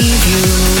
leave you.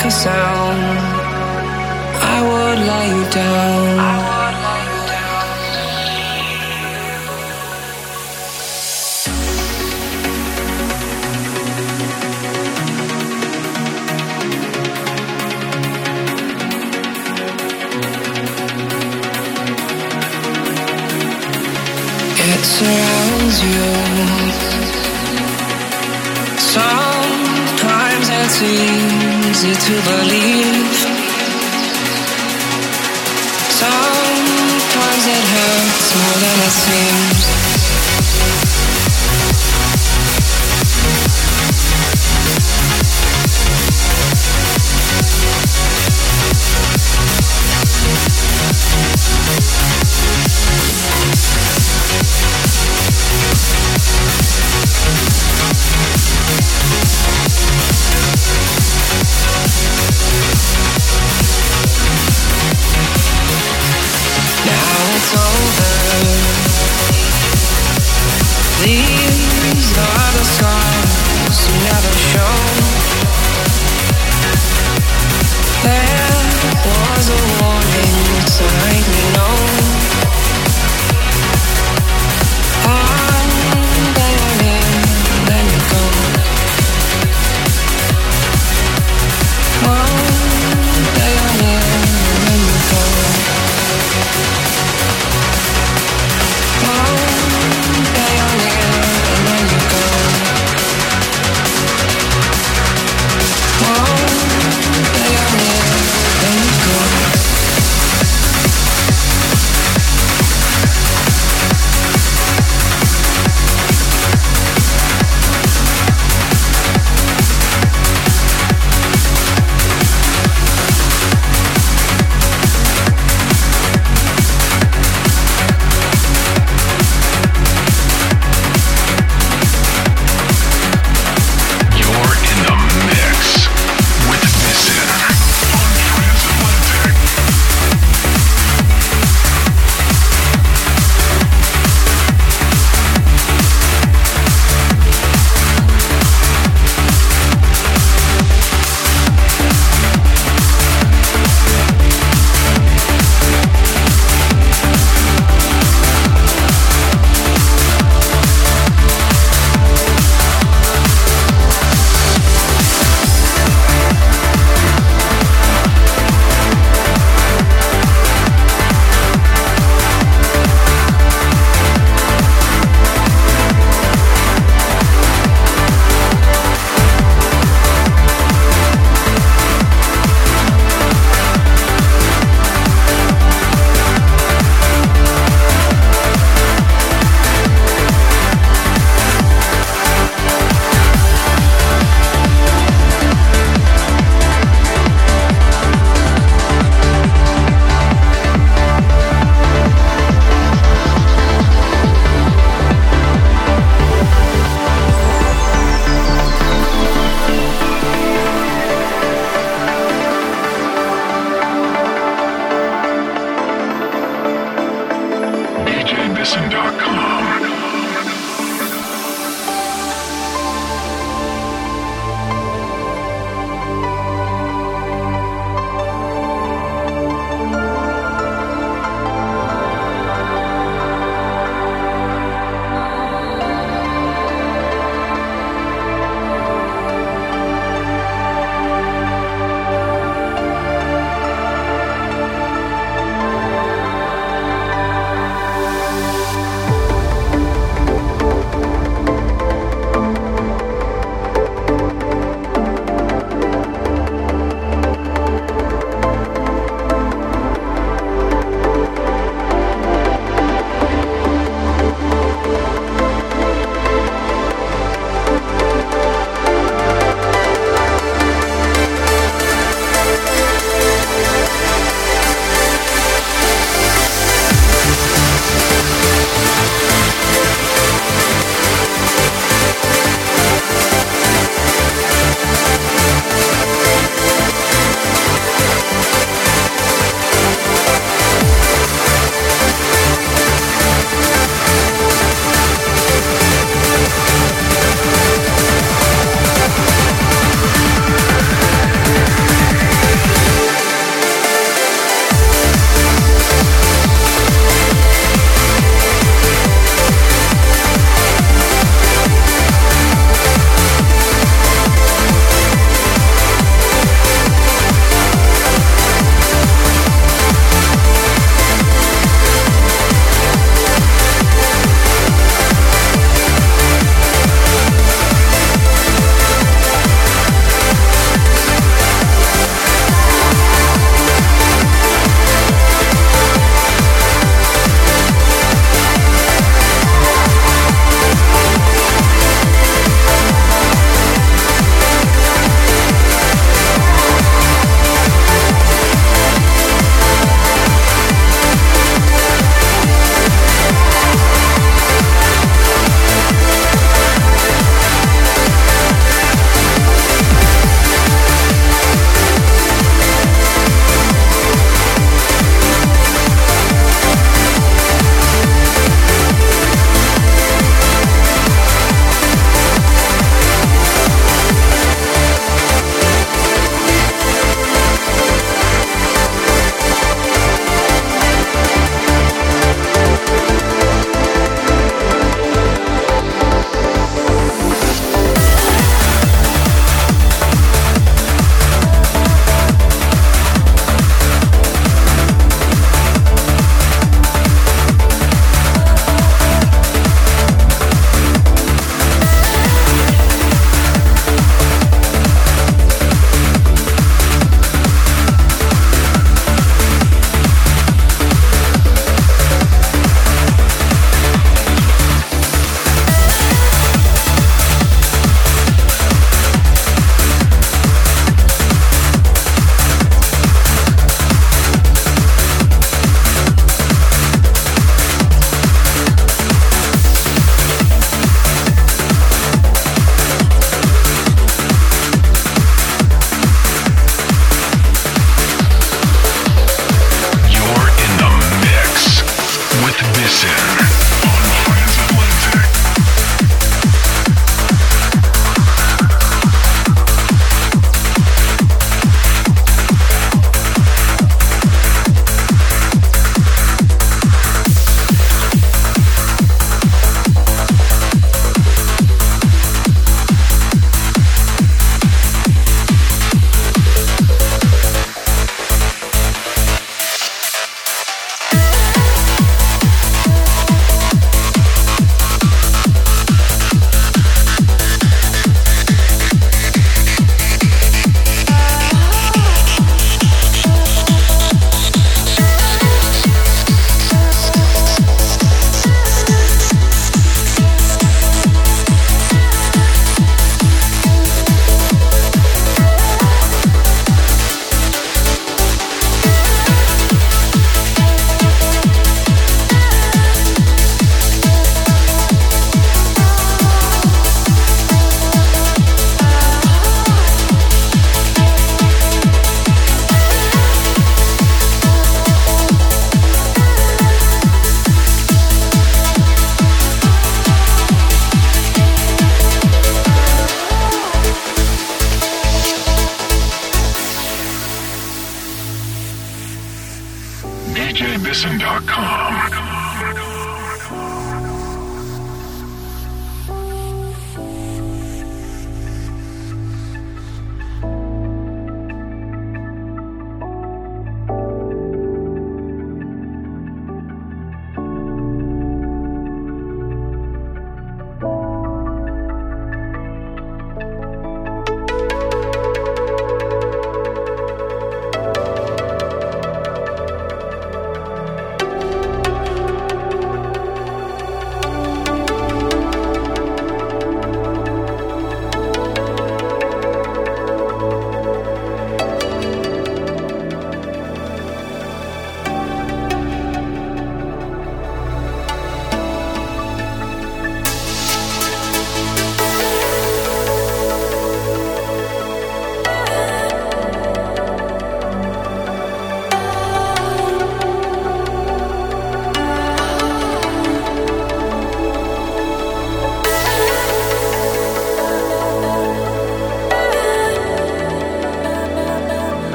make a sound, I would lay you down. It surrounds you. Some it's easy to believe. Sometimes it hurts more than it seems.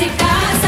Across